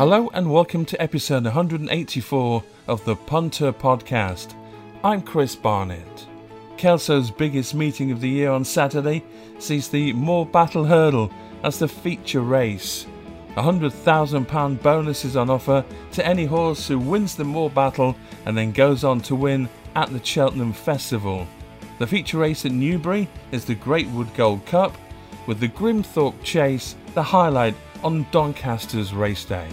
Hello and welcome to episode 184 of the Punter Podcast. I'm Chris Barnett. Kelso's biggest meeting of the year on Saturday sees the Morebattle Hurdle as the feature race. A £100,000 bonus is on offer to any horse who wins the Moor Battle and then goes on to win at the Cheltenham Festival. The feature race at Newbury is the Greatwood Gold Cup, with the Grimthorpe Chase the highlight on Doncaster's race day.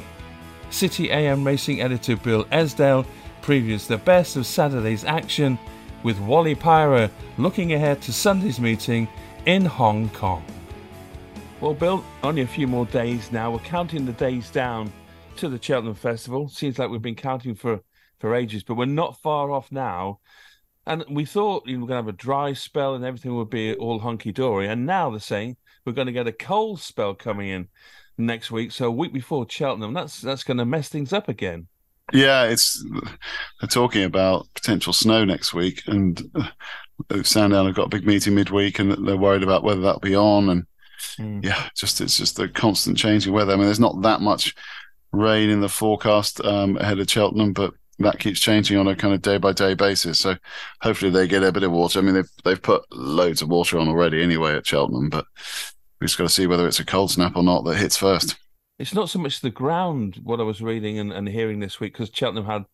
City AM racing editor Bill Esdaile previews the best of Saturday's action, with Wally Pyrah looking ahead to Sunday's meeting in Hong Kong. Well, Bill, only a few more days now. We're counting the days down to the Cheltenham Festival. Seems like we've been counting for, for ages, but we're not far off now. And we thought we were going to have a dry spell and everything would be all hunky dory. And now they're saying we're going to get a cold spell coming in next week. So a week before Cheltenham, that's that's going to mess things up again. Yeah, it's they're talking about potential snow next week, and uh, Sandown have got a big meeting midweek, and they're worried about whether that'll be on. And mm. yeah, just it's just the constant changing weather. I mean, there's not that much rain in the forecast um, ahead of Cheltenham, but that keeps changing on a kind of day by day basis. So hopefully they get a bit of water. I mean, they've they've put loads of water on already anyway at Cheltenham, but we've just got to see whether it's a cold snap or not that hits first it's not so much the ground what I was reading and, and hearing this week because Cheltenham had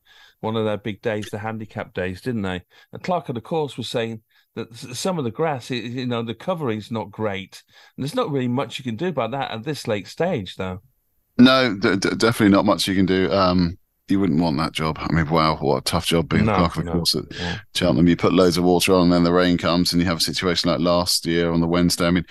one of their big days, the handicap days, didn't they? And Clerk of the course was saying that some of the grass, you know, the covering's not great. And there's not really much you can do about that at this late stage, though. No, d- d- definitely not much you can do. Um, you wouldn't want that job. I mean, wow, what a tough job being no, Clerk of the no, course at yeah. Cheltenham. You put loads of water on, and then the rain comes, and you have a situation like last year on the Wednesday. I mean,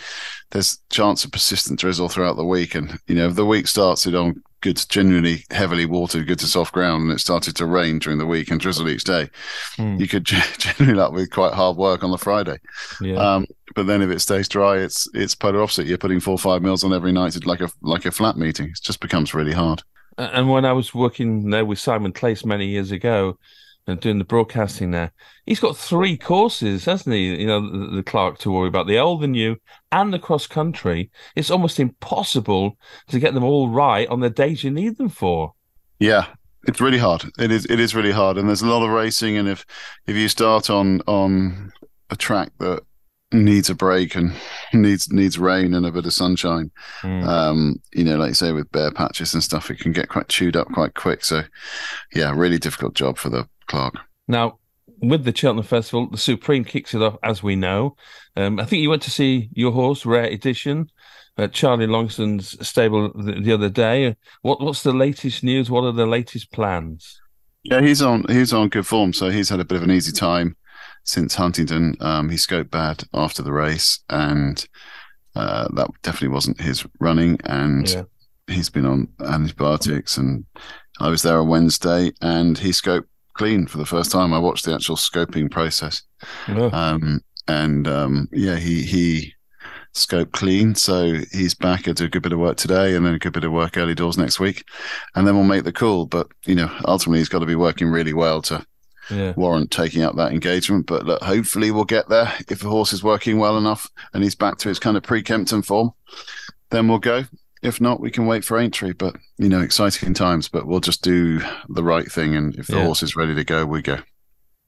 there's chance of persistent drizzle throughout the week, and you know, if the week started on good, genuinely heavily watered, good to soft ground, and it started to rain during the week and drizzle each day, mm. you could generally up with quite hard work on the Friday. Yeah. Um, but then if it stays dry, it's it's polar opposite. You're putting four or five mils on every night, like a like a flat meeting. It just becomes really hard. And when I was working there with Simon Claisse many years ago and doing the broadcasting there, he's got three courses, hasn't he? You know, the, the Clerk to worry about the old, the new, and the cross country. It's almost impossible to get them all right on the days you need them for. Yeah, it's really hard. It is. It is really hard, and there's a lot of racing. And if if you start on on a track that needs a break and needs needs rain and a bit of sunshine. Mm. Um, you know, like you say, with bare patches and stuff, it can get quite chewed up quite quick. So, yeah, really difficult job for the Clerk. Now, with the Cheltenham Festival, the Supreme kicks it off, as we know. Um, I think you went to see your horse, Rare Edition, at Charlie Longsdon's stable the, the other day. What what's the latest news? What are the latest plans? Yeah, he's on he's on good form, so he's had a bit of an easy time since Huntingdon. Um, he scoped bad after the race, and uh, that definitely wasn't his running. And yeah. he's been on antibiotics. And I was there on Wednesday, and he scoped clean for the first time. I watched the actual scoping process, yeah. um, and um, yeah, he he scope clean. So he's back. I do a good bit of work today and then a good bit of work early doors next week. And then we'll make the call. But, you know, ultimately he's got to be working really well to yeah. warrant taking up that engagement. But look, hopefully we'll get there. If the horse is working well enough and he's back to his kind of pre-Kempton form, then we'll go. If not, we can wait for Aintree. But you know, exciting times. But we'll just do the right thing, and if the yeah. horse is ready to go, we go.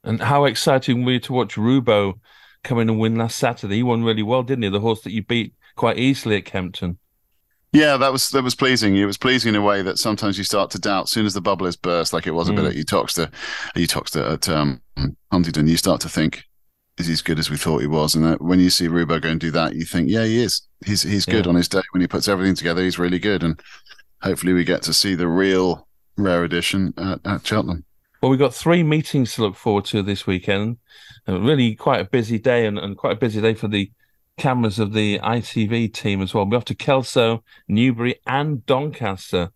And how exciting were you to watch Rubaud come in and win last Saturday? He won really well, didn't he? The horse that you beat quite easily at Kempton. Yeah, that was that was pleasing. It was pleasing in a way that sometimes you start to doubt. As soon as the bubble is burst, like it was a mm. bit at Uttoxeter, Uttoxeter at um, Huntingdon, you start to think, is he as good as we thought he was? And that, when you see Rubaud go and do that, you think, yeah, he is. He's he's good yeah. on his day when he puts everything together. He's really good, and hopefully we get to see the real rare edition at, at Cheltenham. Well, we've got three meetings to look forward to this weekend. Uh, really, quite a busy day, and, and quite a busy day for the cameras of the ITV team as well. We're off to Kelso, Newbury, and Doncaster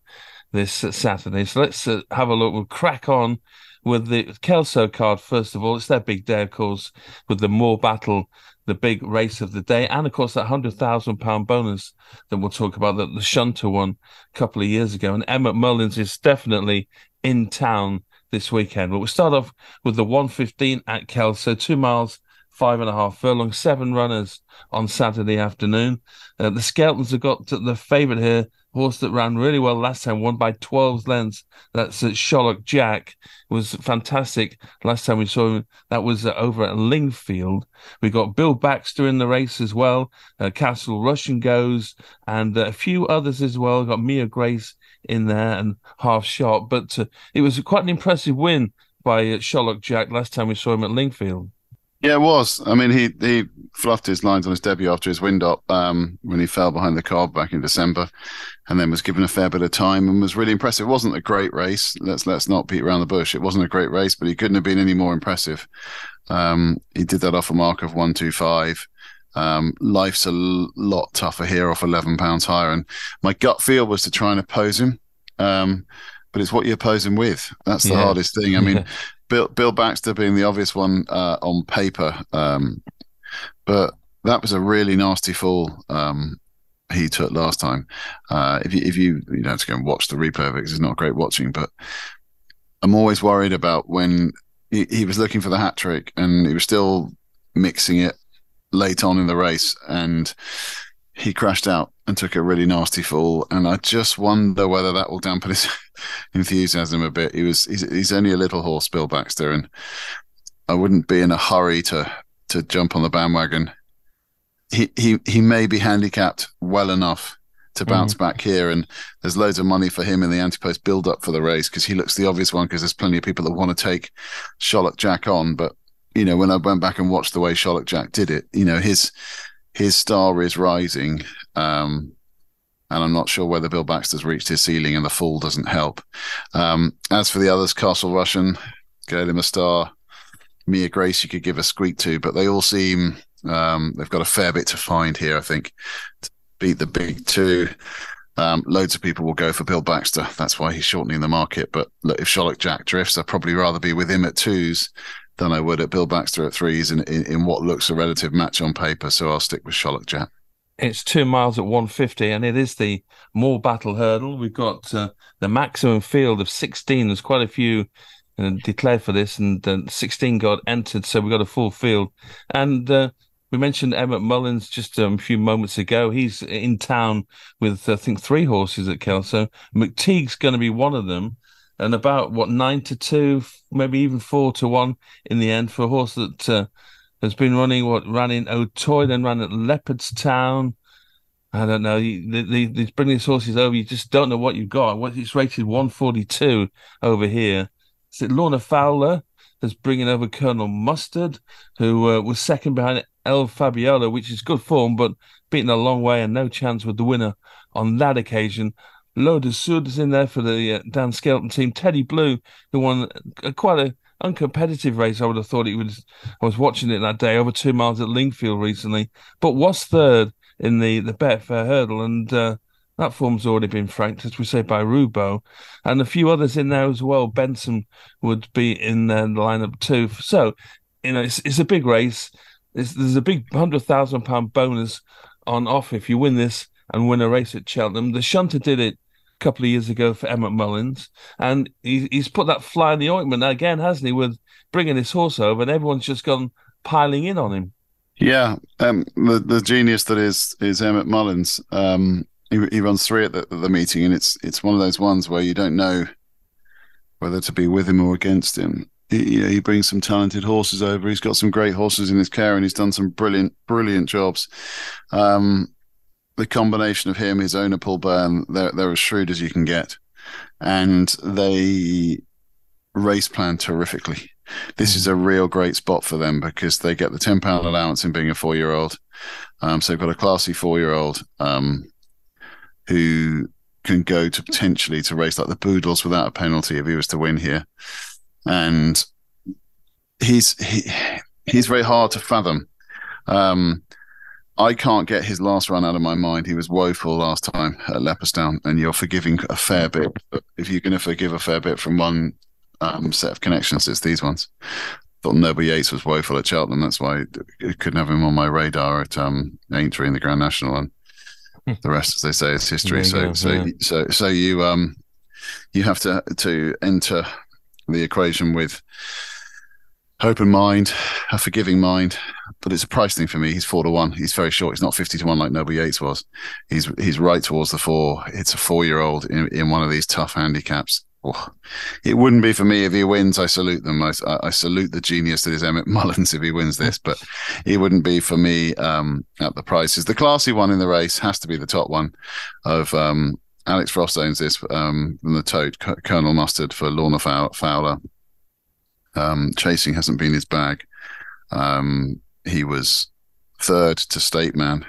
this Saturday. So let's uh, have a look. We'll crack on with the Kelso card first of all. It's their big day, of course, with the Morebattle, the big race of the day, and of course that hundred thousand pound bonus that we'll talk about that the Shunter won a couple of years ago. And Emmett Mullins is definitely in town this weekend. But we'll start off with the 115 at Kelso, two miles five and a half furlong, seven runners on Saturday afternoon. Uh, the Skeltons have got the favourite here, horse that ran really well last time, won by 12 lengths. That's uh, Sherlock Jack. It was fantastic last time we saw him. That was uh, over at Lingfield. We got Bill Baxter in the race as well. Uh, Castle Russian goes, and uh, a few others as well. Got Mia Grace in there and half shot, but uh, it was quite an impressive win by uh, Sherlock Jack last time we saw him at Lingfield. Yeah, it was. I mean, he he fluffed his lines on his debut after his wind up um, when he fell behind the cob back in December, and then was given a fair bit of time and was really impressive. It wasn't a great race. Let's let's not beat around the bush. It wasn't a great race, but he couldn't have been any more impressive. Um, he did that off a mark of one two five. Um, life's a l- lot tougher here off eleven pounds higher, and my gut feel was to try and oppose him. Um, but it's what you oppose him with. That's the yeah. hardest thing. I mean, Bill Bill Baxter being the obvious one uh, on paper, um, but that was a really nasty fall um, he took last time. Uh, if you if you you know to go and watch the replay of it it's not great watching, but I'm always worried about when he, he was looking for the hat trick and he was still mixing it late on in the race and he crashed out and took a really nasty fall. And I just wonder whether that will dampen his enthusiasm a bit. He was he's, he's only a little horse, Bill Baxter, and I wouldn't be in a hurry to to jump on the bandwagon. He he he may be handicapped well enough to bounce mm. back here, and there's loads of money for him in the anti-post build-up for the race because he looks the obvious one because there's plenty of people that want to take Sherlock Jack on, but you know when I went back and watched the way Sherlock Jack did it, you know his his star is rising. Um, and I'm not sure whether Bill Baxter's reached his ceiling and the fall doesn't help. Um, as for the others, Castle Russian, Galim a star, Mia Grace, you could give a squeak to, but they all seem um, they've got a fair bit to find here, I think, to beat the big two. Um, loads of people will go for Bill Baxter. That's why he's shortening the market. But look, if Sherlock Jack drifts, I'd probably rather be with him at twos than I would at Bill Baxter at threes in, in, in what looks a relative match on paper. So I'll stick with Sherlock Jack. It's two miles at 150, and it is the Morebattle hurdle. We've got uh, the maximum field of 16. There's quite a few uh, declared for this, and uh, 16 got entered, so we've got a full field. And uh, we mentioned Emmett Mullins just um, a few moments ago. He's in town with, I think, three horses at Kelso. McTeague's going to be one of them and about what nine to two, maybe even four to one in the end for a horse that uh, has been running what ran in Auteuil, then ran at Leopardstown. I don't know. They, they, they bring these horses over. You just don't know what you've got. It's rated 142 over here. Is it Lorna Fowler that's bringing over Colonel Mustard, who uh, was second behind El Fabiolo, which is good form, but beaten a long way and no chance with the winner on that occasion. Loda Sud is in there for the uh, Dan Skelton team. Teddy Blue, who won a, quite a uncompetitive race. I would have thought he was. I was watching it that day over two miles at Lingfield recently, but was third in the the Betfair hurdle, and uh, that form's already been franked, as we say, by Rubaud, and a few others in there as well. Benson would be in uh, the lineup too. So, you know, it's it's a big race. It's, there's a big hundred thousand pound bonus on offer if you win this and win a race at Cheltenham. The Shunter did it couple of years ago for Emmett Mullins, and he, he's put that fly in the ointment again, hasn't he? With bringing this horse over, and everyone's just gone piling in on him. Yeah, um, the the genius that is is Emmett Mullins. Um, he, he runs three at the, the meeting, and it's it's one of those ones where you don't know whether to be with him or against him. He, you know, he brings some talented horses over. He's got some great horses in his care, and he's done some brilliant, brilliant jobs. Um, the combination of him, his owner Paul Byrne, they're they're as shrewd as you can get, and they race plan terrifically. This is a real great spot for them because they get the ten pound allowance in being a four year old. Um, so they've got a classy four year old um, who can go to potentially to race like the Boodles without a penalty if he was to win here, and he's he, he's very hard to fathom. Um, I can't get his last run out of my mind. He was woeful last time at Leopardstown, and you're forgiving a fair bit. But if you're going to forgive a fair bit from one um, set of connections, it's these ones. Thought Noble Yeats was woeful at Cheltenham. That's why I couldn't have him on my radar at um, Aintree in the Grand National, and the rest, as they say, is history. So, go, so, yeah. so, so you um, you have to to enter the equation with open mind, a forgiving mind. But it's a price thing for me. He's four to one. He's very short. He's not fifty to one like Noble Yeats was. He's he's right towards the four. It's a four year old in, in one of these tough handicaps. Oh, it wouldn't be for me if he wins. I salute them. I, I, salute the genius that is Emmett Mullins if he wins this, but it wouldn't be for me um, at the prices. The classy one in the race has to be the top one of um, Alex Frost owns this um, the tote, Colonel Mustard for Lorna Fowler. Um, chasing hasn't been his bag. Um, he was third to State Man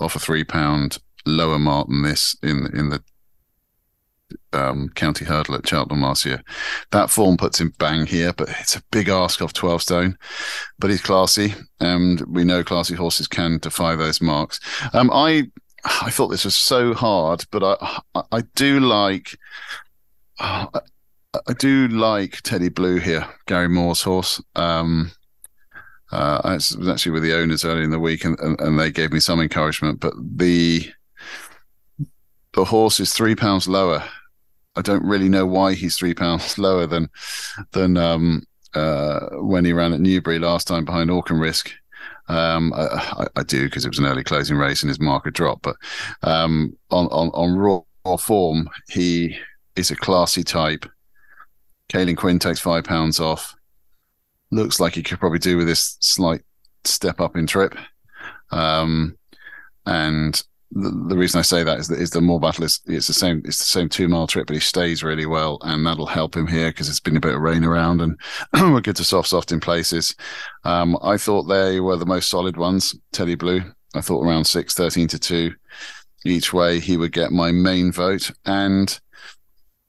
off a three pound lower mark than this in in the um, county hurdle at Cheltenham last year. That form puts him bang here, but it's a big ask off 12 stone. But he's classy, and we know classy horses can defy those marks. Um, I I thought this was so hard, but I I, do like. I, I do like Teddy Blue here, Gary Moore's horse. Um, uh, I was actually with the owners early in the week, and, and, and, they gave me some encouragement. But the the horse is three pounds lower. I don't really know why he's three pounds lower than than um, uh, when he ran at Newbury last time behind Orkin Risk. Um, I, I, do because it was an early closing race and his market dropped. But um, on, on, on raw form, he is a classy type. Caoilin Quinn takes five pounds off. Looks like he could probably do with this slight step up in trip. Um, and the, the, reason I say that is that is the Morebattle is it's the same it's the same two mile trip, but he stays really well, and that'll help him here because it's been a bit of rain around, and we're good to soft soft in places. Um, I thought they were the most solid ones. Teddy Blue, I thought around six, 13 to two each way, he would get my main vote, and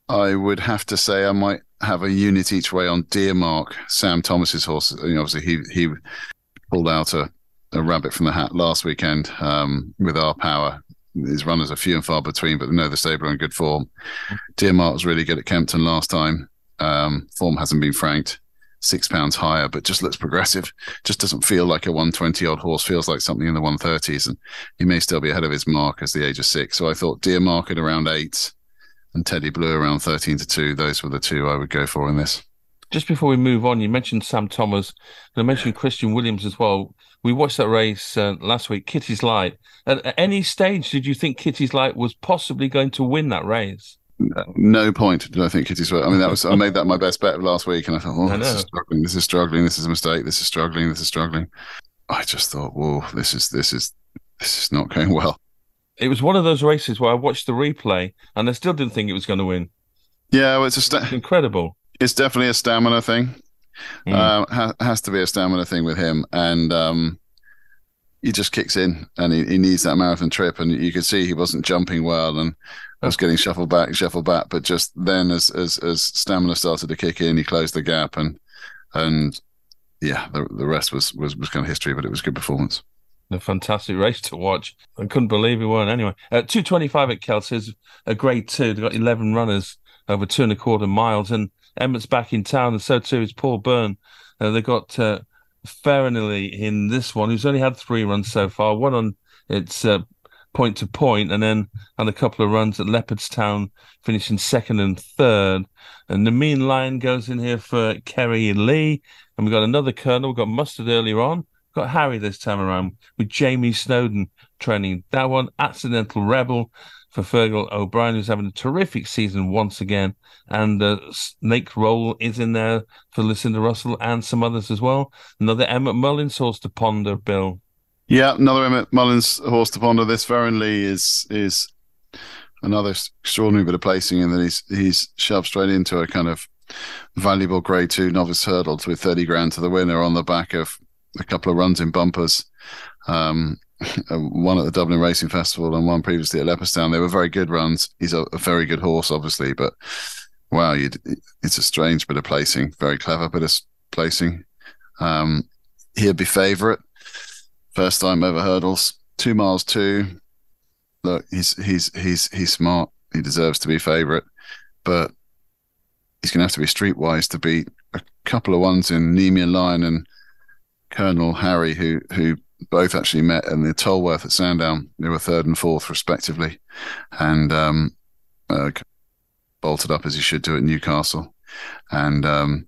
I would have to say I might have a unit each way on Dearmark, Sam Thomas's horse. Obviously he he pulled out a a rabbit from the hat last weekend um, with our power. His runners are few and far between, but know the stable are in good form. Dearmark was really good at Kempton last time. Um, form hasn't been franked, six pounds higher, but just looks progressive. Just doesn't feel like a 120 odd horse, feels like something in the 130s. And he may still be ahead of his mark as the age of six. So I thought Dearmark at around eight and Teddy Blue around 13 to two. Those were the two I would go for in this. Just before we move on, you mentioned Sam Thomas, and I mentioned Christian Williams as well. We watched that race uh, last week, Kitty's Light. At, at, any stage, did you think Kitty's Light was possibly going to win that race? No point did I think Kitty's. I mean, that was I made that my best bet last week, and I thought, oh, I this is struggling. This is struggling. This is a mistake. This is struggling. This is struggling. I just thought, whoa, this is this is this is not going well. It was one of those races where I watched the replay, and I still didn't think it was going to win. Yeah, well, it's a sta- incredible it's definitely a stamina thing. Mm. Uh, ha- has to be a stamina thing with him, and um, he just kicks in, and he, he needs that marathon trip. And you could see he wasn't jumping well, and was getting shuffled back, shuffled back. But just then, as as as stamina started to kick in, he closed the gap, and and yeah, the the rest was was was kind of history. But it was good performance. A fantastic race to watch. I couldn't believe he won. Anyway, uh, two twenty five at Kelso's a grade two. They've got eleven runners over two and a quarter miles, and Emmett's back in town, and so too is Paul Byrne. Uh, they got uh, Farinelli in this one, who's only had three runs so far. One on its uh, point to point, and then had a couple of runs at Leopardstown, finishing second and third. And the mean line goes in here for Kerry Lee, and we've got another Colonel. We've got Mustard earlier on. Got Harry this time around with Jamie Snowden training. That one, Accidental Rebel for Fergal O'Brien, who's having a terrific season once again. And uh, Snake Roll is in there for Lucinda Russell and some others as well. Another Emmett Mullins horse to ponder, Bill. Yeah, another Emmett Mullins horse to ponder. This Lee is is another extraordinary bit of placing, and then he's he's shoved straight into a kind of valuable Grade Two novice hurdles with thirty grand to the winner on the back of a couple of runs in bumpers. Um, one at the Dublin Racing Festival and one previously at Leopardstown. They were very good runs. He's a, a very good horse, obviously, but wow, it's a strange bit of placing. Very clever bit of placing. Um, he'd be favourite. First time over hurdles, two miles two. Look, he's he's he's he's smart. He deserves to be favourite, but he's going to have to be streetwise to beat a couple of ones in Nemean Lion and Colonel Harry, who who both actually met in the Tolworth at Sandown. They were third and fourth, respectively, and um, uh, bolted up as he should do at Newcastle. And um,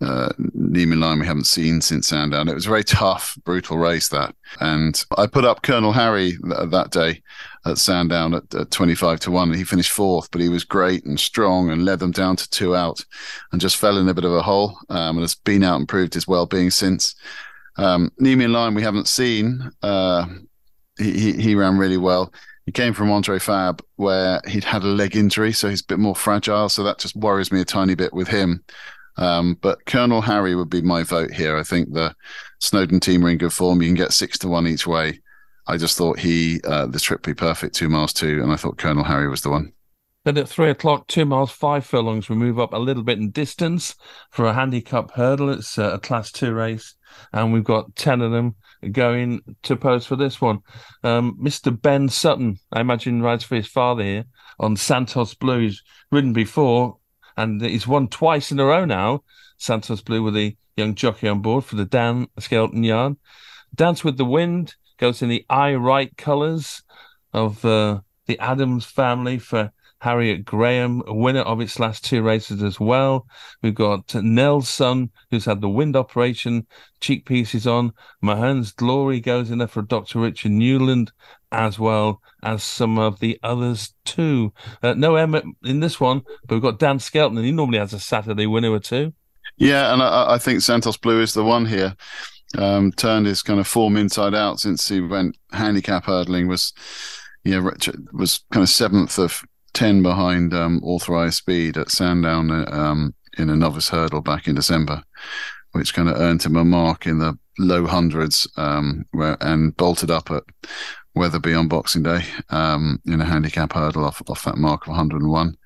uh, Nemean Lion we haven't seen since Sandown. It was a very tough, brutal race that, and I put up Colonel Harry th- that day at Sandown at, at 25 to one. And he finished fourth, but he was great and strong and led them down to two out, and just fell in a bit of a hole. Um, and has been out and proved his well-being since. Um, Nemean Lion we haven't seen. Uh, he, he, ran really well. He came from Andre Fabre, where he'd had a leg injury, so he's a bit more fragile. So that just worries me a tiny bit with him. Um, but Colonel Harry would be my vote here. I think the Snowden team are in good form. You can get six to one each way. I just thought he, uh, the trip be perfect, two miles two, and I thought Colonel Harry was the one. Then at three o'clock, two miles five furlongs, we move up a little bit in distance for a handicap hurdle. It's a class two race, and we've got ten of them going to pose for this one. Um, Mr. Ben Sutton, I imagine, rides for his father here on Santos Blue. He's ridden before, and he's won twice in a row now. Santos Blue with a young jockey on board for the Dan Skelton yard. Dance with the Wind goes in the I Right colours of uh, the Adams family for Harriet Graham, winner of its last two races as well. We've got Nelson, who's had the wind operation, cheek pieces on. Mahon's Glory goes in there for Dr. Richard Newland, as well as some of the others too. Uh, no Emmett in this one, but we've got Dan Skelton, and he normally has a Saturday winner or two. Yeah, and I, I think Santos Blue is the one here. Um, turned his kind of form inside out since he went handicap hurdling. Was yeah, was kind of seventh of ten behind um, authorized speed at Sandown um, in a novice hurdle back in December, which kind of earned him a mark in the low hundreds, um, where and bolted up at Wetherby on Boxing Day um, in a handicap hurdle off, off that mark of 101,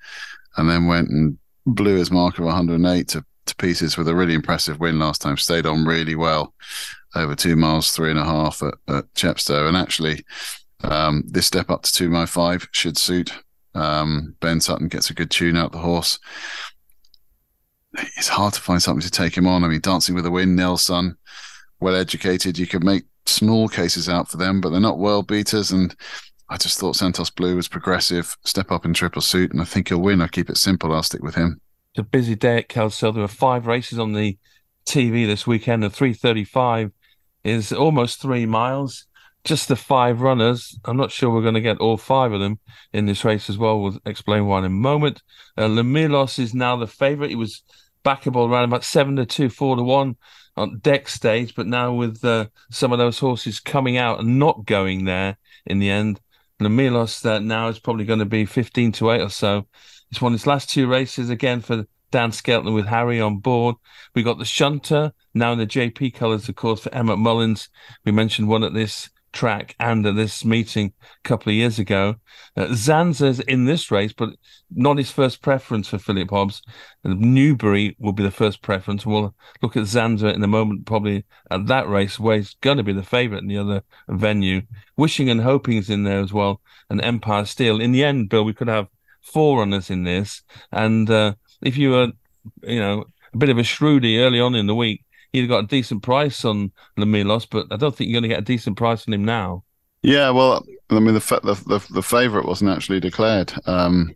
and then went and blew his mark of 108 to, to pieces with a really impressive win last time. Stayed on really well over two miles, three and a half at, at Chepstow, and actually um, this step up to two mile five should suit. Um, ben Sutton gets a good tune out the horse. It's hard to find something to take him on. I mean, Dancing with the Wind, Nelson, well educated. You could make small cases out for them, but they're not world beaters. And I just thought Santos Blue was progressive, step up in triple suit, and I think he'll win. I'll keep it simple. I'll stick with him. It's a busy day at Kelso. There were five races on the TV this weekend, The 335 is almost three miles. Just the five runners. I'm not sure we're going to get all five of them in this race as well. We'll explain why in a moment. Uh, Le Milos is now the favourite. He was backable around about seven to two, four to one on deck stage, but now with uh, some of those horses coming out and not going there in the end, the Milos that now is probably going to be 15 to 8 or so. He's won his last two races again for Dan Skelton with Harry on board. We got the Shunter, now in the JP colours, of course, for Emmett Mullins. We mentioned one at this track and at this meeting a couple of years ago. Uh, Zanza's in this race, but not his first preference for Philip Hobbs. Newbury will be the first preference. We'll look at Zanza in a moment, probably at that race, where he's going to be the favourite in the other venue. Wishing and Hoping is in there as well, and Empire Steel. In the end, Bill, we could have four runners in this. And uh, if you were, you know, a bit of a shrewdy early on in the week, he'd got a decent price on Le Milos, but I don't think you're going to get a decent price on him now. Yeah, well, I mean, the the the, the favourite wasn't actually declared. Um,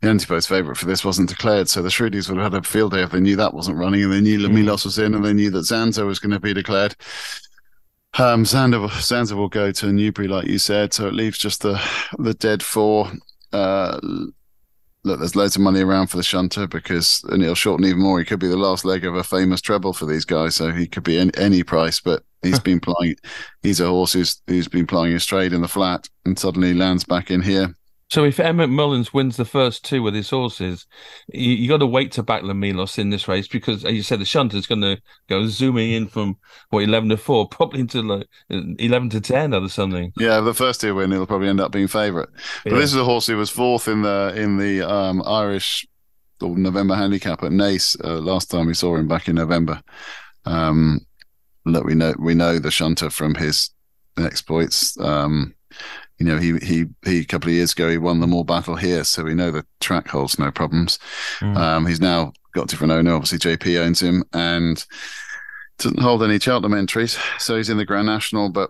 the Antipode's favourite for this wasn't declared, so the Shrewdies would have had a field day if they knew that wasn't running, and they knew Le Milos mm. was in, and they knew that Zanza was going to be declared. Um, will go to Newbury, like you said, so it leaves just the the dead four. Uh, look, there's loads of money around for the shunter because and it'll shorten even more. He could be the last leg of a famous treble for these guys, so he could be any, any price. But he's been plying. He's a horse who's who's been plying his trade in the flat, and suddenly lands back in here. So if Emmett Mullins wins the first two with his horses, you, you got to wait to back Le Milos in this race because, as you said, the shunter is going to go zooming in from what eleven to four, probably into like eleven to ten or something. Yeah, the first two win, he'll probably end up being favourite. But yeah. this is a horse who was fourth in the in the um, Irish November handicap at Naas uh, last time we saw him back in November. Um, look, we know we know the shunter from his exploits. Um, you know, he he he a couple of years ago he won the Morebattle here, so we know the track holds no problems. Mm. Um, he's now got different owner. Obviously, JP owns him and doesn't hold any Cheltenham entries, so he's in the Grand National, but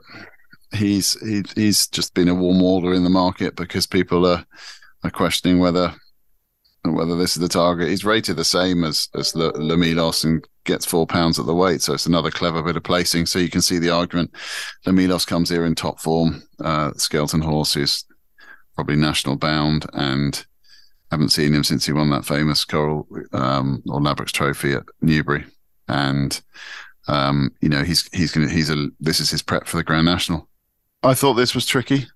he's he, he's just been a warm water in the market because people are are questioning whether whether this is the target. He's rated the same as as Le, Milos and gets four pounds at the weight, so it's another clever bit of placing. So you can see the argument. Le Milos comes here in top form. Uh, Skelton horse is probably national bound, and haven't seen him since he won that famous Coral um, or Ladbrokes Trophy at Newbury, and um, you know he's he's gonna he's a this is his prep for the Grand National. I thought this was tricky.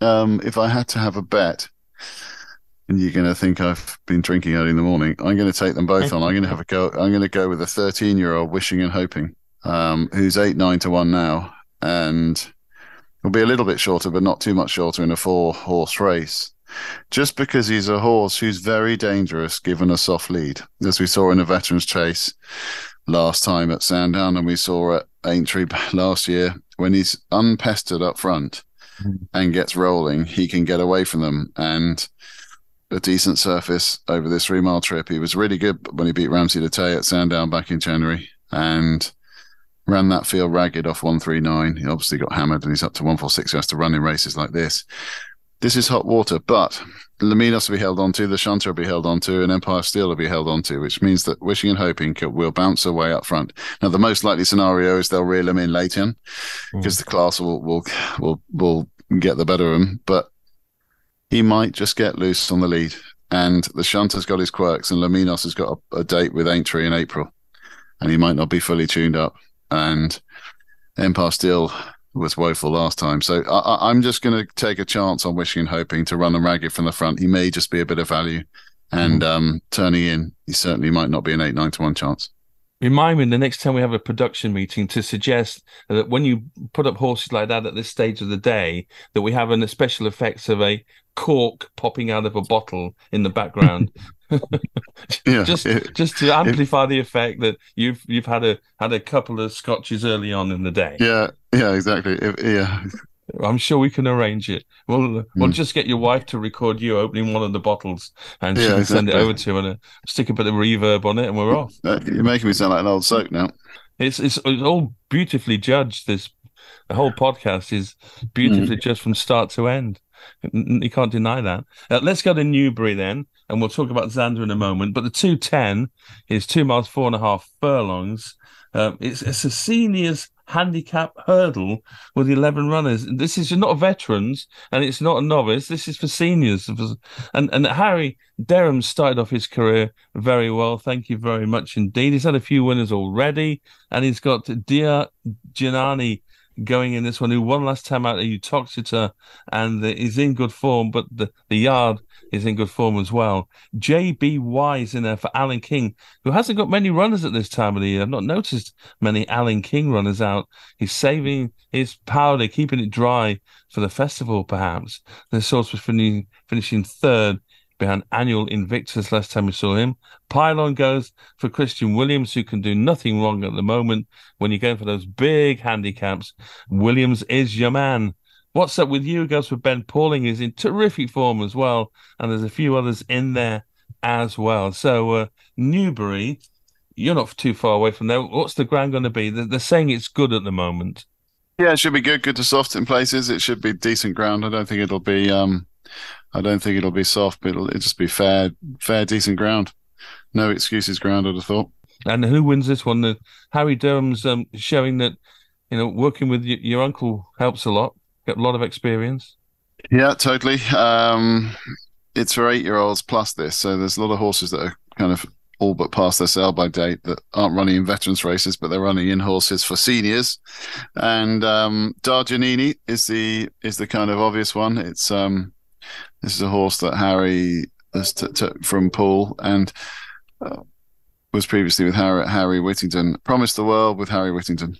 Um, if I had to have a bet, and you're going to think I've been drinking early in the morning, I'm going to take them both on. I'm going to have a go. I'm going to go with a 13 year old wishing and hoping, um, who's eight nine to one now, and will be a little bit shorter, but not too much shorter in a four horse race. Just because he's a horse who's very dangerous given a soft lead, as we saw in a veterans chase last time at Sandown, and we saw at Aintree last year when he's unpestered up front mm. and gets rolling, he can get away from them. And a decent surface over this three mile trip. He was really good when he beat Ramsey Lataille at Sandown back in January and ran that field ragged off 139. He obviously got hammered and he's up to 146. He has to run in races like this. This is hot water, but Le Milos will be held onto, the Shunter will be held onto, and Empire Steel will be held onto, which means that Wishing and Hoping will bounce away up front. Now, the most likely scenario is they'll reel him in late in because mm. the class will, will will will get the better of him. But he might just get loose on the lead. And the Shunter's got his quirks, and Le Milos has got a, a date with Aintree in April, and he might not be fully tuned up. And Empire Steel was woeful last time. So I, am just going to take a chance on wishing and hoping to run a ragged from the front. He may just be a bit of value, and mm-hmm. um, turning in, he certainly might not be an eight nine to one chance. Remind me the next time we have a production meeting to suggest that when you put up horses like that at this stage of the day, that we have an special effects of a cork popping out of a bottle in the background yeah, just it, just to amplify it, the effect that you've you've had a had a couple of scotches early on in the day. Yeah, yeah, exactly. yeah, I'm sure we can arrange it. We'll mm. we'll hmm. just get your wife to record you opening one of the bottles, and she yeah, can exactly. send it over to and uh, stick a bit of reverb on it, and we're off. You're making me sound like an old soak now. It's it's, it's all beautifully judged. This the whole podcast is beautifully mm. judged from start to end. You can't deny that. Uh, let's go to Newbury then and we'll talk about Zanza in a moment. But the 210 is two miles, four and a half furlongs. Um, it's, it's a seniors handicap hurdle with 11 runners. This is not veterans and it's not a novice. This is for seniors. And, and Harry Derham started off his career very well. Thank you very much indeed. He's had a few winners already and he's got Dia Janani going in this one, who one last time out at Uttoxeter and is in good form, but the, the yard is in good form as well. JBY is in there for Alan King, who hasn't got many runners at this time of the year. I've not noticed many Alan King runners out. He's saving his powder, keeping it dry for the festival, perhaps. The source was finishing, finishing third behind annual Invictus last time we saw him. Pylon goes for Christian Williams, who can do nothing wrong at the moment. When you're going for those big handicaps, Williams is your man. What's up with you? Goes for Ben Pauling, is in terrific form as well, and there's a few others in there as well. So uh, Newbury, you're not too far away from there. What's the ground going to be? They're, saying it's good at the moment. Yeah, it should be good. Good to soft in places. It should be decent ground. I don't think it'll be. Um, I don't think it'll be soft, but it'll, it'll just be fair, fair, decent ground. No excuses ground. I'd have thought. And who wins this one? The Harry Derham's um, showing that you know working with y- your uncle helps a lot got a lot of experience. Yeah, totally. Um, it's for eight year olds plus this. So there's a lot of horses that are kind of all but past their sell by date that aren't running in veterans races, but they're running in horses for seniors. And um, Dargiannini is the is the kind of obvious one. It's um, this is a horse that Harry has t- took from Paul and uh, was previously with Harry, Harry Whittington. Promised the world with Harry Whittington,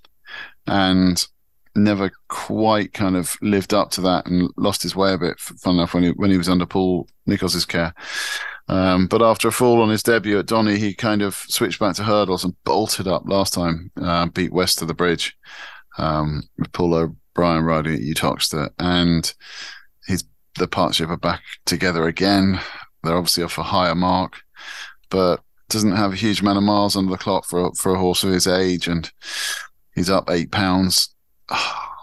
and never quite kind of lived up to that and lost his way a bit. Fun enough when he when he was under Paul Nicholls's care. Um, but after a fall on his debut at Donny, he kind of switched back to hurdles and bolted up last time, uh, beat West of the Bridge um, with Paul O'Brien riding at Uttoxeter. And the partnership are back together again. They're obviously off a higher mark, but doesn't have a huge amount of miles under the clock for for a horse of his age, and he's up eight pounds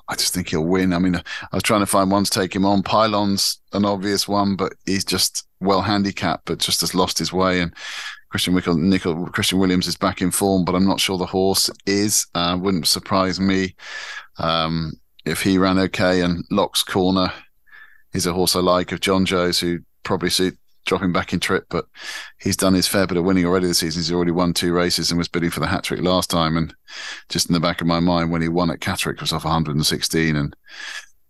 I just think he'll win. I mean, I was trying to find one to take him on. Pylon's an obvious one, but he's just well handicapped, but just has lost his way. And Christian Nicol, Christian Williams is back in form, but I'm not sure the horse is. Uh, wouldn't surprise me um, if he ran okay. And Locks Corner is a horse I like of John Joe's, who probably suit dropping back in trip, but he's done his fair bit of winning already this season. He's already won two races and was bidding for the hat trick last time. And just in the back of my mind, when he won at Catterick, was off 116, and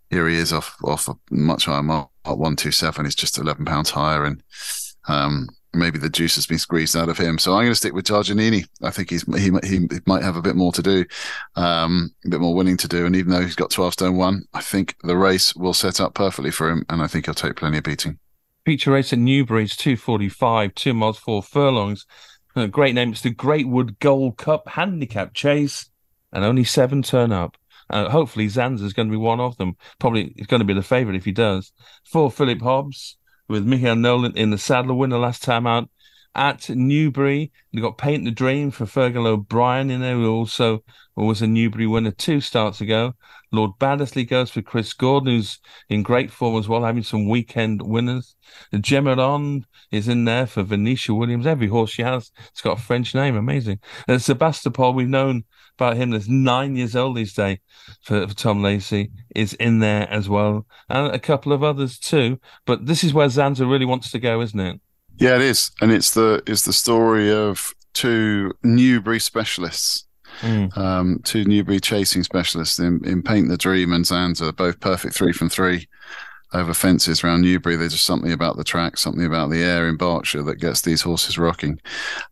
here he is off off a much higher mark, 127. He's just 11 pounds higher, and um, maybe the juice has been squeezed out of him. So I'm going to stick with Giannini. I think he's he, he might have a bit more to do, um, a bit more winning to do. And even though he's got 12 stone one, I think the race will set up perfectly for him, and I think he'll take plenty of beating. Feature race at Newbury's 245, two miles, four furlongs. A great name. It's the Greatwood Gold Cup Handicap Chase, and only seven turn up. Uh, hopefully, Zanza is going to be one of them. Probably he's going to be the favourite if he does. For Philip Hobbs, with Michael Nolan in the saddle, winner last time out at Newbury. They got Paint the Dream for Fergal O'Brien in there, who also was a Newbury winner two starts ago. Lord Baddesley goes for Chris Gordon, who's in great form as well, having some weekend winners. Gemeron is in there for Venetia Williams. Every horse she has, it's got a French name. Amazing. And Sebastopol, we've known about him that's nine years old these days for, for, Tom Lacey is in there as well, and a couple of others too. But this is where Zanza really wants to go, isn't it? Yeah, it is, and it's the it's the story of two Newbury specialists. Mm. Um, two Newbury chasing specialists in, in Paint the Dream and Zanza, both perfect three from three over fences around Newbury. There's just something about the track, something about the air in Berkshire that gets these horses rocking.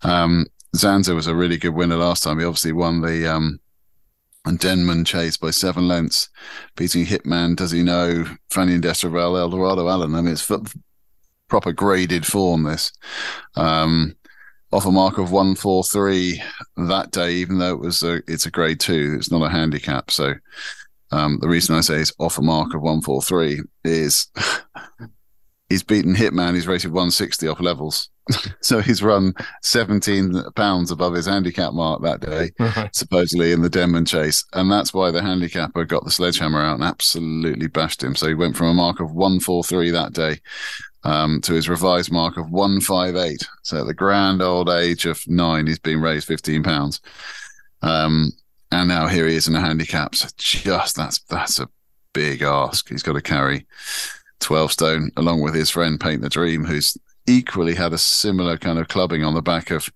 Um, Zanza was a really good winner last time. He obviously won the um, Denman chase by seven lengths, beating Hitman. Does he know Fanny Destravel, Eldorado Allen? I mean, it's proper graded form. This um, off a mark of one four three that day, even though it was a it's a grade two. It's not a handicap. So um, the reason I say it's off a mark of one four three is he's beaten Hitman. He's rated one sixty off levels. So he's run 17 pounds above his handicap mark that day, supposedly in the Denman chase. And that's why the handicapper got the sledgehammer out and absolutely bashed him. So he went from a mark of 143 that day um, to his revised mark of 158. So at the grand old age of nine, he's been raised 15 pounds. Um, and now here he is in a handicap. So just that's that's a big ask. He's got to carry 12 stone along with his friend Paint the Dream, who's equally had a similar kind of clubbing on the back of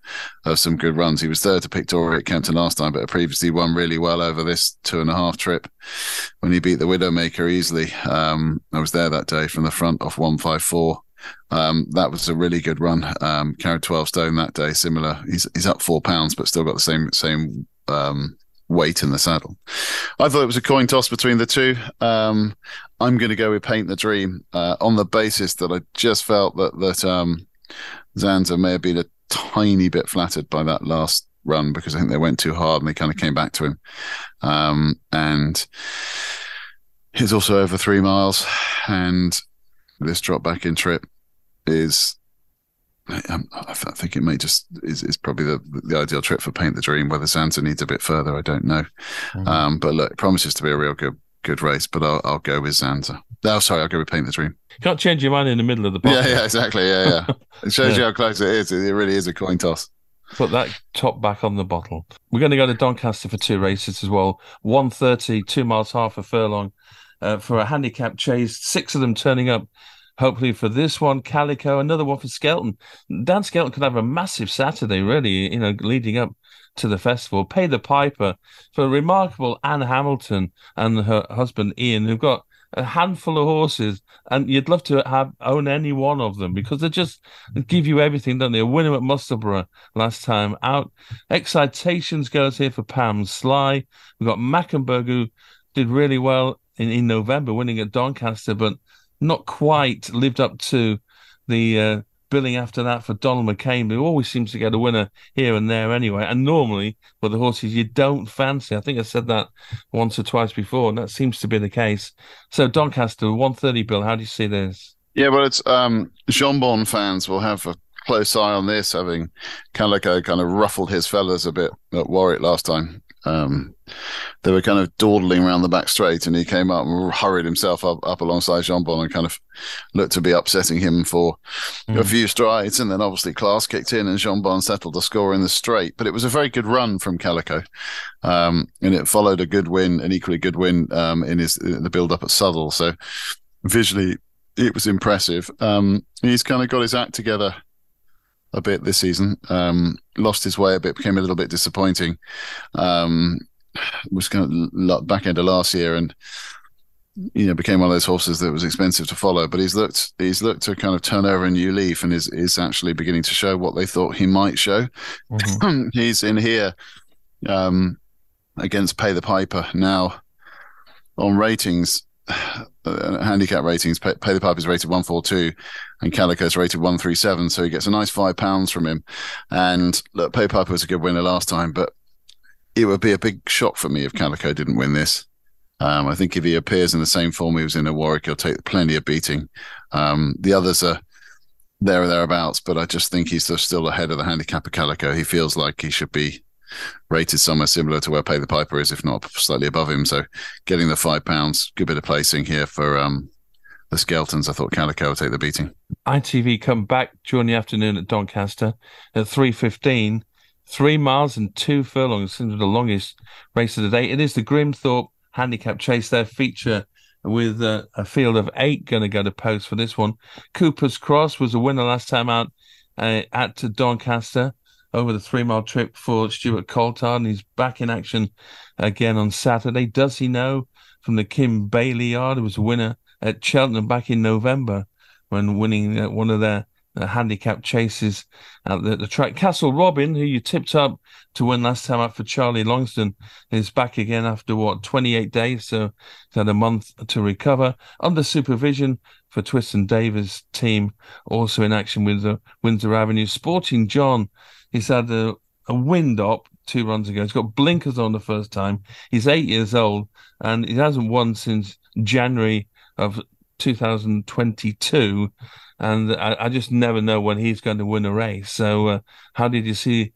of some good runs. He was third to Victoria at Kempton last time, but previously won really well over this two and a half trip when he beat the Widowmaker easily. Um, I was there that day from the front off one five four. Um, that was a really good run. Um, carried twelve stone that day. Similar, he's he's up four pounds, but still got the same same um, weight in the saddle. I thought it was a coin toss between the two. Um, I'm going to go with Paint the Dream uh, on the basis that I just felt that that um, Zanza may have been a tiny bit flattered by that last run because I think they went too hard and they kind of came back to him. Um, and he's also over three miles, and this drop back in trip is um, I think it may just is, is probably the, the ideal trip for Paint the Dream. Whether Zanza needs a bit further, I don't know. Mm-hmm. Um, but look, it promises to be a real good good race. But I'll, I'll go with Zanza. No, oh, sorry, I'll go with Paint the Dream. can't change your mind in the middle of the podcast. Yeah, yeah, exactly. Yeah, yeah. It shows yeah. you how close it is. It really is a coin toss. Put that top back on the bottle. We're going to go to Doncaster for two races as well. 130, two miles half a furlong uh, for a handicap chase. Six of them turning up hopefully for this one, Calico, another one for Skelton. Dan Skelton could have a massive Saturday, really, you know, leading up to the festival. Pay the piper for remarkable Anne Hamilton and her husband Ian, who've got a handful of horses, and you'd love to have own any one of them because they just give you everything, don't they? A winner at Musselburgh last time out. Excitations goes here for Pam Sly. We've got Mackenberg who did really well in, in November, winning at Doncaster, but not quite lived up to the uh, billing after that for Donald McCain, who always seems to get a winner here and there anyway. And normally for the horses you don't fancy. I think I said that once or twice before, and that seems to be the case. So Doncaster, 130 bill, how do you see this? Yeah, well, it's um, Jonbon fans will have a close eye on this, having Calico kind of ruffled his feathers a bit at Warwick last time. Um, they were kind of dawdling around the back straight, and he came up and hurried himself up, up alongside Jonbon and kind of looked to be upsetting him for mm. a few strides. And then obviously Class kicked in, and Jonbon settled the score in the straight. But it was a very good run from Calico, um, and it followed a good win, an equally good win um, in his in the build up at Southwell. So visually, it was impressive. Um, he's kind of got his act together a bit this season. Um, lost his way a bit, became a little bit disappointing. Um, was kind of back end of last year, and you know became one of those horses that was expensive to follow. But he's looked he's looked to kind of turn over a new leaf, and is is actually beginning to show what they thought he might show. Mm-hmm. he's in here um, against Pay the Piper now on ratings handicap ratings, pay, the pipe is rated 142 and Calico is rated 137. So he gets a nice five pounds from him. And look, Pay Piper was a good winner last time, but it would be a big shock for me if Calico didn't win this. Um, I think if he appears in the same form he was in at Warwick, he'll take plenty of beating. Um, the others are there or thereabouts, but I just think he's still ahead of the handicap of Calico. He feels like he should be rated somewhere similar to where Pay the Piper is, if not slightly above him. So getting the five pounds, good bit of placing here for um, the Skeltons. I thought Calico will take the beating. ITV come back during the afternoon at Doncaster at three fifteen. Three miles and two furlongs seems the longest race of the day. It is the Grimthorpe Handicap Chase. Their feature with uh, a field of eight going to go to post for this one. Cooper's Cross was a winner last time out uh, at Doncaster over the three mile trip for Stuart Coltherd, and he's back in action again on Saturday. Does he know from the Kim Bailey yard? He was a winner at Cheltenham back in November when winning uh, one of their uh, handicap chases at the, the, track. Castle Robin, who you tipped up to win last time out for Charlie Longsdon, is back again after what 28 days, so he's had a month to recover under supervision for Twiston-Davies' team, also in action with the Windsor Avenue. Sporting John He's had a, a wind up two runs ago. He's got blinkers on the first time. He's eight years old and he hasn't won since January of 2022. And I, I just never know when he's going to win a race. So, uh, how did you see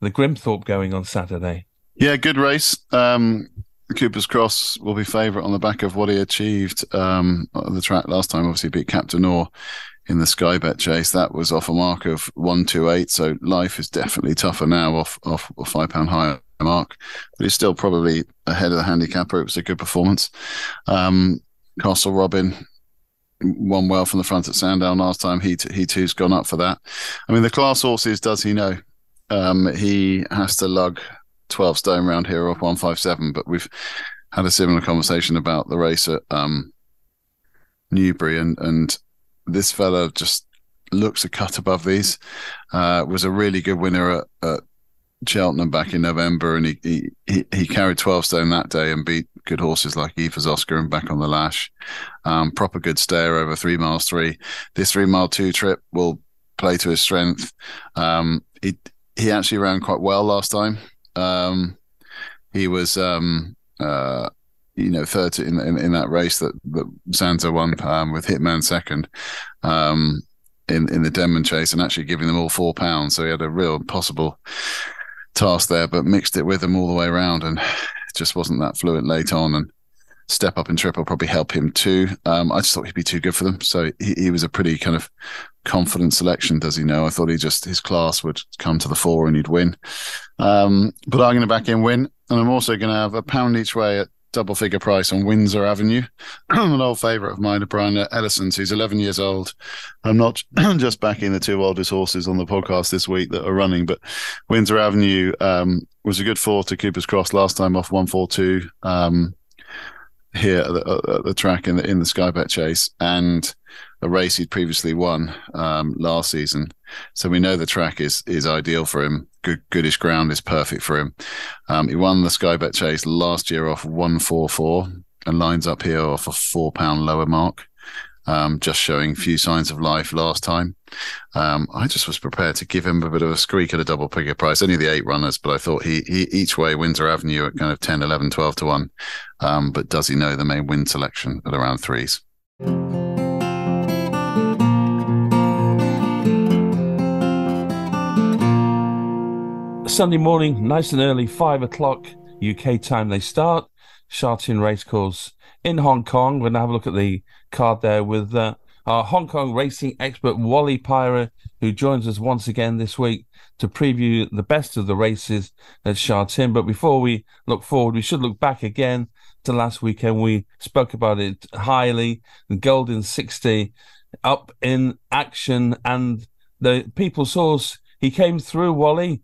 the Grimthorpe going on Saturday? Yeah, good race. Um, Cooper's Cross will be favourite on the back of what he achieved um, on the track last time. Obviously, beat Captain Or in the Sky Bet chase. That was off a mark of one two eight. So life is definitely tougher now off off a five pound higher mark, but he's still probably ahead of the handicapper. It was a good performance. Um, Castle Robin won well from the front at Sandown last time. He t- he too's gone up for that. I mean, the class horses does he know? Um, he has to lug twelve stone round here off one five seven, but we've had a similar conversation about the race at um, Newbury and and this fella just looks a cut above these. Uh, was a really good winner at, at Cheltenham back in November, and he, he he carried twelve stone that day and beat good horses like Eva's Oscar and back on the lash. Um, proper good stayer over three miles three. This three mile two trip will play to his strength. Um, he he actually ran quite well last time. Um, he was um, uh, you know, third in, in, in that race that, that Santa won um, with Hitman second um, in, in the Denman chase and actually giving them all four pounds. So he had a real possible task there, but mixed it with them all the way around and just wasn't that fluent late on. And step up in triple probably help him too. Um, I just thought he'd be too good for them. So he, he was a pretty kind of confident selection, does he know? I thought he just, his class would come to the fore and he'd win. Um, but I'm going to back in win. And I'm also going to have a pound each way at double figure price on Windsor Avenue. An old favourite of mine, Brian Ellison's, who's 11 years old. I'm not just backing the two oldest horses on the podcast this week that are running, but Windsor Avenue um, was a good four to Cooper's Cross last time off 142 um, here at the, at the, track in the, in the Sky Bet Chase. And a race he'd previously won um, last season. So we know the track is is ideal for him. Good goodish ground is perfect for him. Um, he won the Sky Bet Chase last year off one four four and lines up here off a four pound lower mark. Um, just showing few signs of life last time. Um, I just was prepared to give him a bit of a squeak at a double figure price. Only the eight runners, but I thought he, he each way Windsor Avenue at kind of 10, 11, 12 to 1. Um, but does he know the main win selection at around threes? Sunday morning, nice and early, five o'clock UK time they start. Sha Tin Racecourse in Hong Kong. We're going to have a look at the card there with uh, our Hong Kong racing expert Wally Pyrah, who joins us once again this week to preview the best of the races at Sha Tin. But before we look forward, we should look back again to last weekend. We spoke about it highly. The Golden Sixty up in action, and the People's Horse, he came through, Wally.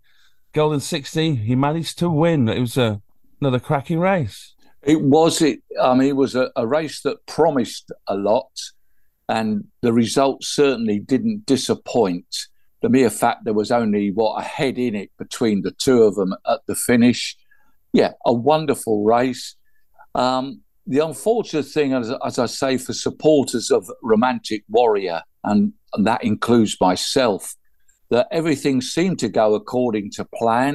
Golden Sixty, he managed to win. It was a, another cracking race. It was it. I mean, it was a, a race that promised a lot, and the results certainly didn't disappoint. The mere fact there was only what a head in it between the two of them at the finish. Yeah, a wonderful race. Um, the unfortunate thing, as, as, I say, for supporters of Romantic Warrior, and, and that includes myself, that everything seemed to go according to plan,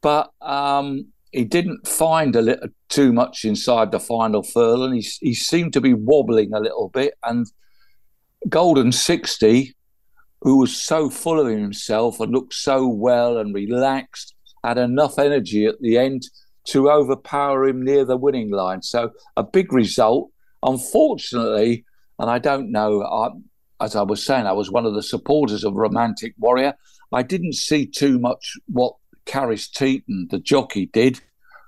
but um, he didn't find a little too much inside the final furlong. He, he seemed to be wobbling a little bit, and Golden Sixty, who was so full of himself and looked so well and relaxed, had enough energy at the end to overpower him near the winning line. So a big result. Unfortunately, and I don't know, I, as I was saying, I was one of the supporters of Romantic Warrior. I didn't see too much what Karis Teetan, the jockey, did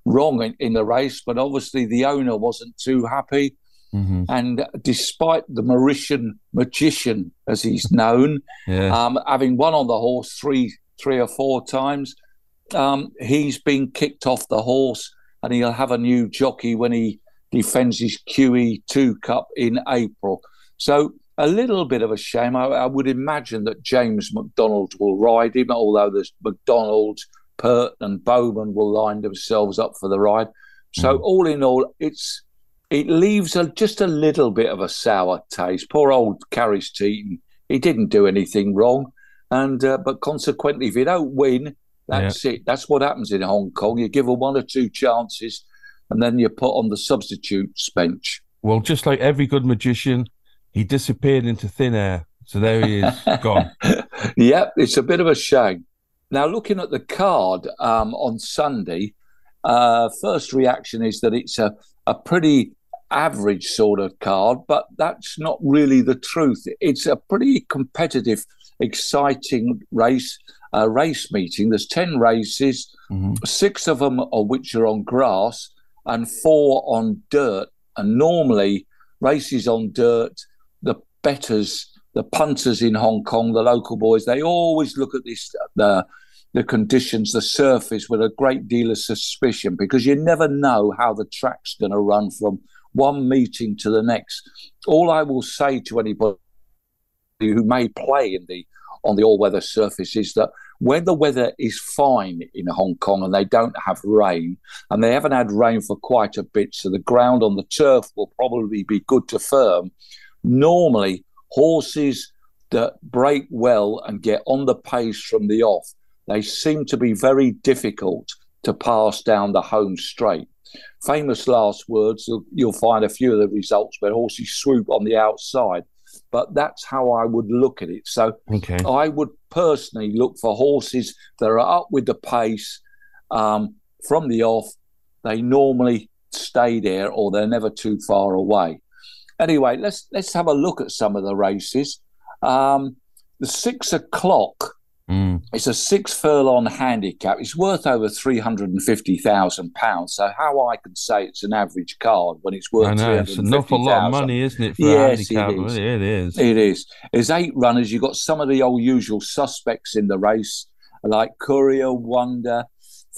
wrong in, in, the race, but obviously the owner wasn't too happy. Mm-hmm. And despite the Mauritian magician, as he's known, yeah. um, having won on the horse three, three or four times, um, he's been kicked off the horse, and he'll have a new jockey when he defends his QE2 Cup in April. So a little bit of a shame. I, I would imagine that James McDonald will ride him, although there's McDonald, Pert, and Bowman will line themselves up for the ride. So mm. all in all, it's it leaves a, just a little bit of a sour taste. Poor old Karis Teetan, he didn't do anything wrong, and uh, but consequently, if you don't win, that's yeah. it. That's what happens in Hong Kong. You give them one or two chances, and then you put on the substitutes bench. Well, just like every good magician, he disappeared into thin air. So there he is, gone. Yep, it's a bit of a shame. Now, looking at the card um, on Sunday, uh, first reaction is that it's a, a pretty average sort of card, but that's not really the truth. It's a pretty competitive, exciting race uh, race meeting. There's 10 races, mm-hmm. six of them of which are on grass and four on dirt. And normally, races on dirt, betters, the punters in Hong Kong, the local boys, they always look at this, the, the conditions, the surface with a great deal of suspicion because you never know how the track's going to run from one meeting to the next. All I will say to anybody who may play in the on the all-weather surface is that when the weather is fine in Hong Kong and they don't have rain, and they haven't had rain for quite a bit, so the ground on the turf will probably be good to firm. Normally, horses that break well and get on the pace from the off, they seem to be very difficult to pass down the home straight. Famous last words, you'll, you'll find a few of the results where horses swoop on the outside but that's how I would look at it. So okay. I would personally look for horses that are up with the pace um, from the off. They normally stay there or they're never too far away. Anyway, let's let's have a look at some of the races. Um, the six o'clock Mm. It's a six furlong handicap. It's worth over three hundred and fifty thousand pounds. So how I can say it's an average card when it's worth? I know it's an awful lot of money, isn't it? For yes, a handicap? It is. it is. It is. There's eight runners. You've got some of the old usual suspects in the race, like Courier Wonder,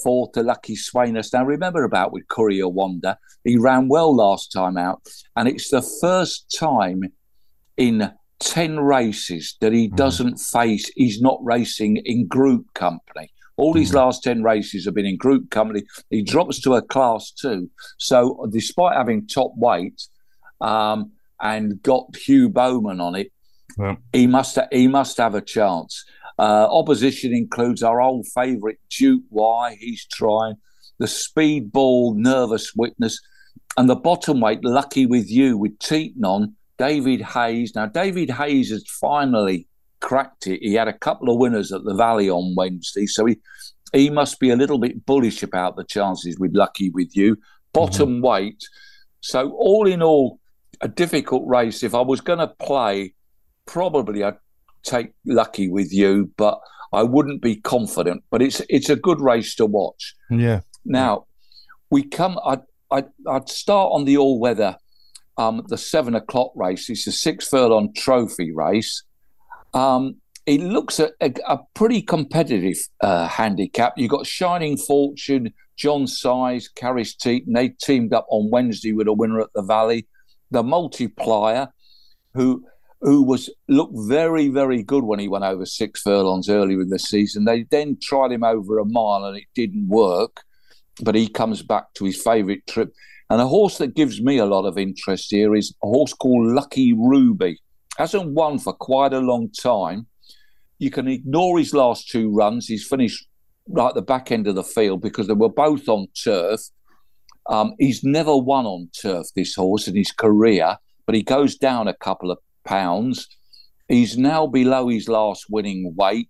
fourth to Lucky Sweynesse. Now remember about with Courier Wonder, he ran well last time out, and it's the first time in 10 races that he mm. doesn't face, he's not racing in group company. All these mm. last 10 races have been in group company. He drops to a class two. So, despite having top weight um, and got Hugh Bowman on it, yeah. he, must ha- he must have a chance. Uh, opposition includes our old favourite Duke Y, he's trying, the speedball nervous witness, and the bottom weight, lucky with you, with Teetan on David Hayes. Now, David Hayes has finally cracked it. He had a couple of winners at the Valley on Wednesday, so he he must be a little bit bullish about the chances with Lucky with you. Bottom mm-hmm. weight. So, all in all, a difficult race. If I was going to play, probably I'd take Lucky with you, but I wouldn't be confident. But it's it's a good race to watch. Yeah. Now, we come. I'd, I'd, I'd start on the all weather, um, the seven o'clock race. It's a six furlong trophy race. Um, it looks a, a, a pretty competitive uh, handicap. You've got Shining Fortune, John Size, Carries Caris and They teamed up on Wednesday with a winner at the Valley. The multiplier, who who was looked very very good when he went over six furlongs earlier in the season. They then tried him over a mile and it didn't work, but he comes back to his favourite trip. And a horse that gives me a lot of interest here is a horse called Lucky Ruby. Hasn't won for quite a long time you can ignore his last two runs. He's finished right at the back end of the field because they were both on turf. Um, he's never won on turf, this horse, in his career, but he goes down a couple of pounds. He's now below his last winning weight.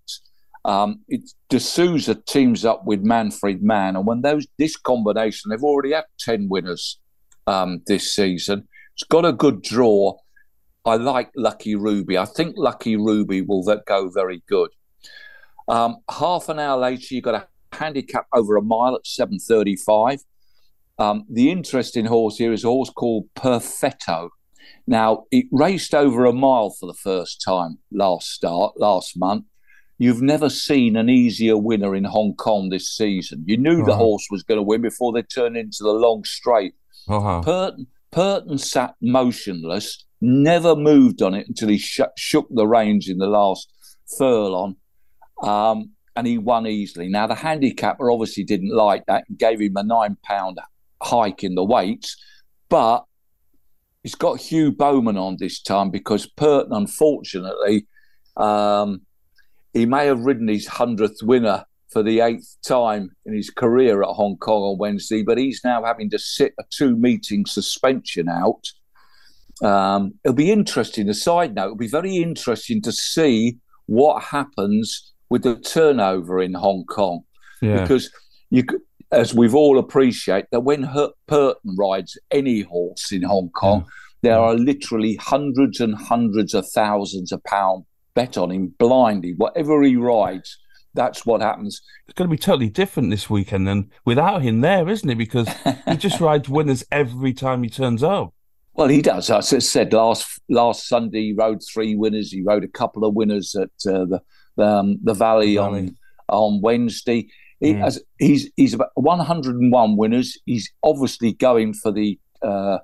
Um, it's De Sousa teams up with Manfred Man, and when those this combination, they've already had ten winners um, this season. It's got a good draw. I like Lucky Ruby. I think Lucky Ruby will go very good. Um, half an hour later, you've got a handicap over a mile at 7.35. Um, the interesting horse here is a horse called Perfetto. Now, it raced over a mile for the first time last start, last month. You've never seen an easier winner in Hong Kong this season. You knew uh-huh. the horse was going to win before they turned into the long straight. Uh-huh. Purton, Purton sat motionless never moved on it until he sh- shook the reins in the last furlong. Um, and he won easily. Now, the handicapper obviously didn't like that and gave him a nine pound hike in the weights, but he's got Hugh Bowman on this time because Purton, unfortunately, um, he may have ridden his 100th winner for the eighth time in his career at Hong Kong on Wednesday, but he's now having to sit a two meeting suspension out. Um, it'll be interesting. A side note, it'll be very interesting to see what happens with the turnover in Hong Kong, yeah. because you, as we've all appreciate, that when Her- Purton rides any horse in Hong Kong, yeah. there are literally hundreds and hundreds of thousands of pounds bet on him blindly. Whatever he rides, that's what happens. It's going to be totally different this weekend than without him there, isn't it? Because he just rides winners every time he turns up. Well, he does. As I said last last Sunday, he rode three winners. He rode a couple of winners at uh, the um, the Valley, Valley, on on Wednesday. He, mm. as, he's he's about 101 winners. He's obviously going for the, uh,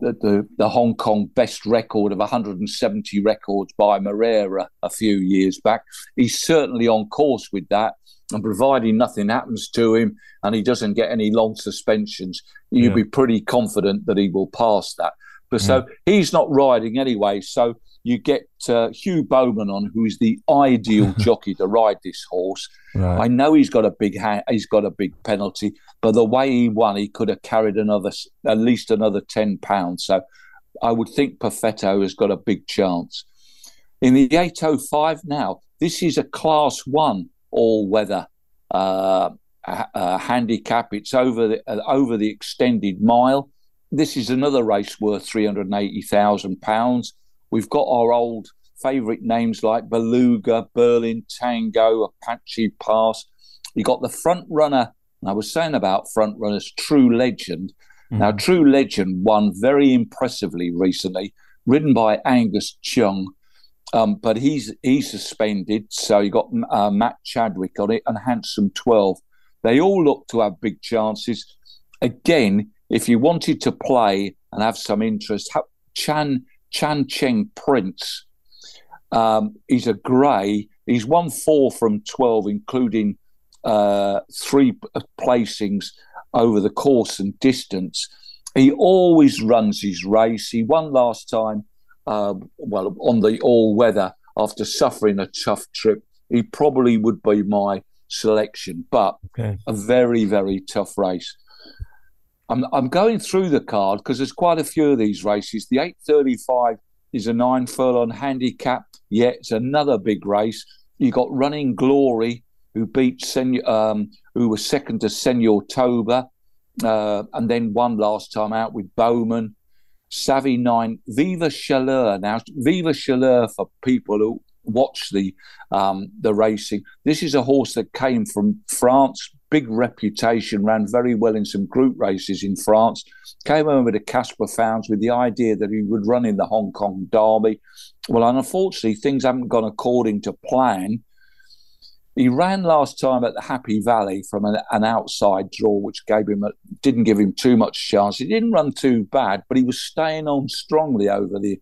the, the the Hong Kong best record of 170 records by Moreira a few years back. He's certainly on course with that. And providing nothing happens to him and he doesn't get any long suspensions, you'd yeah. be pretty confident that he will pass that. But so hmm. he's not riding anyway. So you get uh, Hugh Bowman on, who's the ideal jockey to ride this horse. Right. I know he's got a big ha- he's got a big penalty, but the way he won, he could have carried another at least another ten pounds. So I would think Perfetto has got a big chance. In the 805 now, this is a class one all weather uh, uh, handicap. It's over the, uh, over the extended mile. This is another race worth £380,000. We've got our old favourite names like Beluga, Berlin Tango, Apache Pass. You got the front runner. I was saying about front runners, True Legend. Mm-hmm. Now, True Legend won very impressively recently, ridden by Angus Chung. Um, but he's he's suspended, so you got uh, Matt Chadwick on it and Handsome Twelve. They all look to have big chances. Again, if you wanted to play and have some interest, Chan Chan Cheng Prince, um, he's a grey. He's won four from twelve, including uh, three placings over the course and distance. He always runs his race. He won last time, uh, well, on the all weather after suffering a tough trip. He probably would be my selection, but okay. a very, very tough race. I'm, I'm going through the card because there's quite a few of these races. The 835 is a nine furlong handicap. Yeah, it's another big race. You got Running Glory, who beat Sen- um, who was second to Senor Toba, uh, and then won last time out with Bowman. Savvy Nine, Viva Chaleur. Now, Viva Chaleur for people who watch the um, the racing. This is a horse that came from France, big reputation, ran very well in some group races in France. Came over to Caspar Fownes with the idea that he would run in the Hong Kong Derby. Well, unfortunately, things haven't gone according to plan. He ran last time at the Happy Valley from an, an outside draw, which gave him a, didn't give him too much chance. He didn't run too bad, but he was staying on strongly over the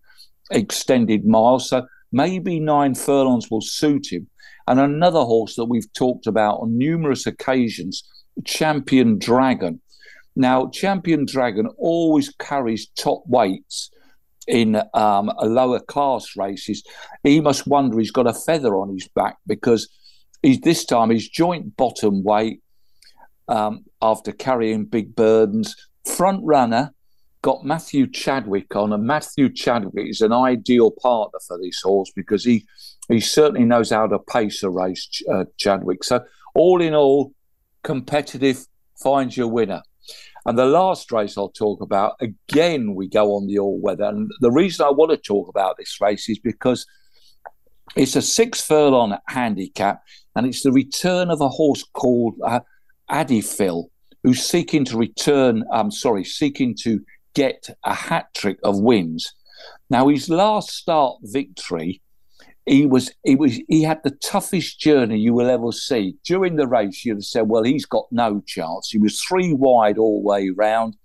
extended mile. So maybe nine furlongs will suit him. And another horse that we've talked about on numerous occasions, Champion Dragon. Now, Champion Dragon always carries top weights in um, lower class races. He must wonder he's got a feather on his back because He's this time his joint bottom weight um, after carrying big burdens. Front runner got Matthew Chadwick on, and Matthew Chadwick is an ideal partner for this horse because he he certainly knows how to pace a race. Uh, Chadwick. So all in all, competitive. Finds your winner. And the last race I'll talk about, again, we go on the all weather. And the reason I want to talk about this race is because it's a six furlong handicap and it's the return of a horse called uh, Adifil, who's seeking to return. I'm um, sorry, seeking to get a hat trick of wins. Now, his last start victory, he was he was he had the toughest journey you will ever see. During the race, you'd have said, "Well, he's got no chance." He was three wide all the way round.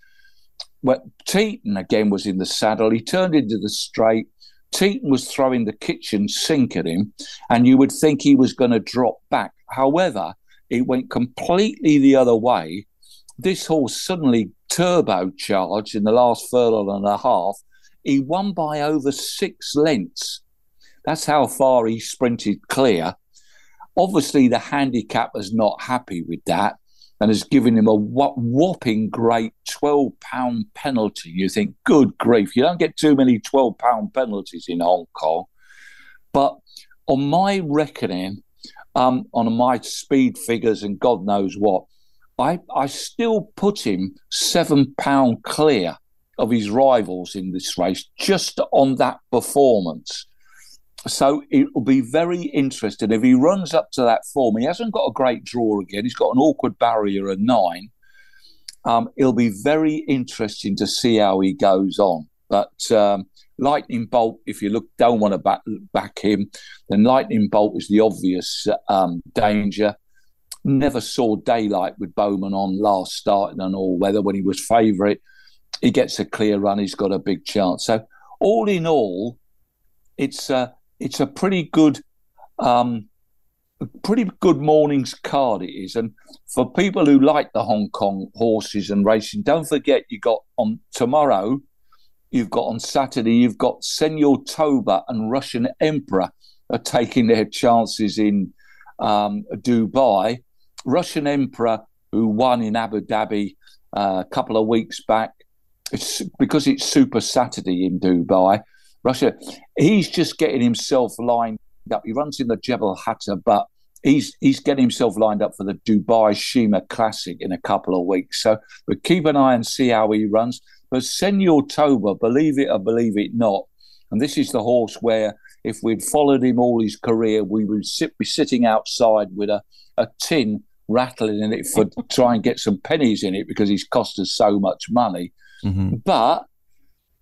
But Teetan again was in the saddle. He turned into the straight. Teetan was throwing the kitchen sink at him, and you would think he was going to drop back. However, it went completely the other way. This horse suddenly turbocharged in the last furlong and a half. He won by over six lengths. That's how far he sprinted clear. Obviously, the handicapper's not happy with that and has given him a whopping great 12 pound penalty. You think, good grief, you don't get too many 12 pound penalties in Hong Kong. But on my reckoning, um, on my speed figures and God knows what, I, I still put him seven pound clear of his rivals in this race just on that performance. So it will be very interesting if he runs up to that form. He hasn't got a great draw again. He's got an awkward barrier of nine. Um, it'll be very interesting to see how he goes on. But um, Lightning Bolt, if you look, don't want to back, back him, then Lightning Bolt is the obvious um, danger. Never saw daylight with Bowman on last start in an all weather when he was favourite. He gets a clear run, he's got a big chance. So, all in all, it's uh, it's a pretty good um, pretty good morning's card it is and for people who like the hong kong horses and racing don't forget you got on tomorrow you've got on saturday you've got senor toba and russian emperor are taking their chances in um, dubai russian emperor who won in abu dhabi uh, a couple of weeks back it's because it's super saturday in dubai Russia. He's just getting himself lined up. He runs in the Jebel Hatta, but he's he's getting himself lined up for the Dubai Sheema Classic in a couple of weeks. So, but keep an eye and see how he runs. But Senor Toba, believe it or believe it not, and this is the horse where if we'd followed him all his career, we would sit, be sitting outside with a, a tin rattling in it for try and get some pennies in it because he's cost us so much money. Mm-hmm. But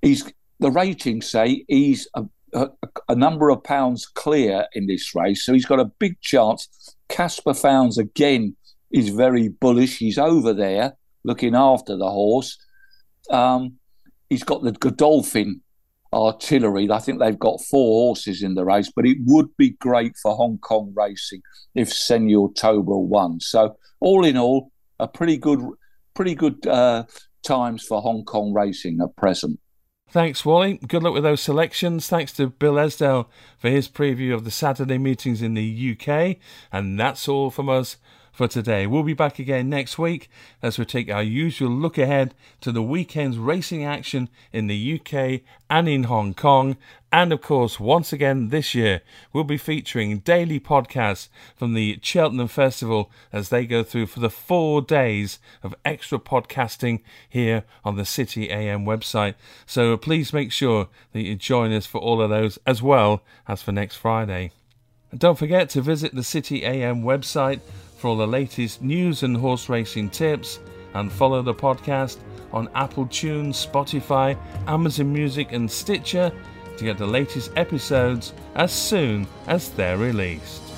he's the ratings say he's a, a, a, number of pounds clear in this race, so he's got a big chance. Caspar Fownes again is very bullish. He's over there looking after the horse. Um, he's got the Godolphin artillery. I think they've got four horses in the race, but it would be great for Hong Kong racing if Senor Toba won. So all in all, a pretty good, pretty good uh, times for Hong Kong racing at present. Thanks, Wally. Good luck with those selections. Thanks to Bill Esdaile for his preview of the Saturday meetings in the UK. And that's all from us for today. We'll be back again next week as we take our usual look ahead to the weekend's racing action in the UK and in Hong Kong. And of course, once again this year, we'll be featuring daily podcasts from the Cheltenham Festival as they go through for the four days of extra podcasting here on the City AM website. So please make sure that you join us for all of those as well as for next Friday. And don't forget to visit the City AM website for all the latest news and horse racing tips and follow the podcast on Apple Tunes, Spotify, Amazon Music, and Stitcher to get the latest episodes as soon as they're released.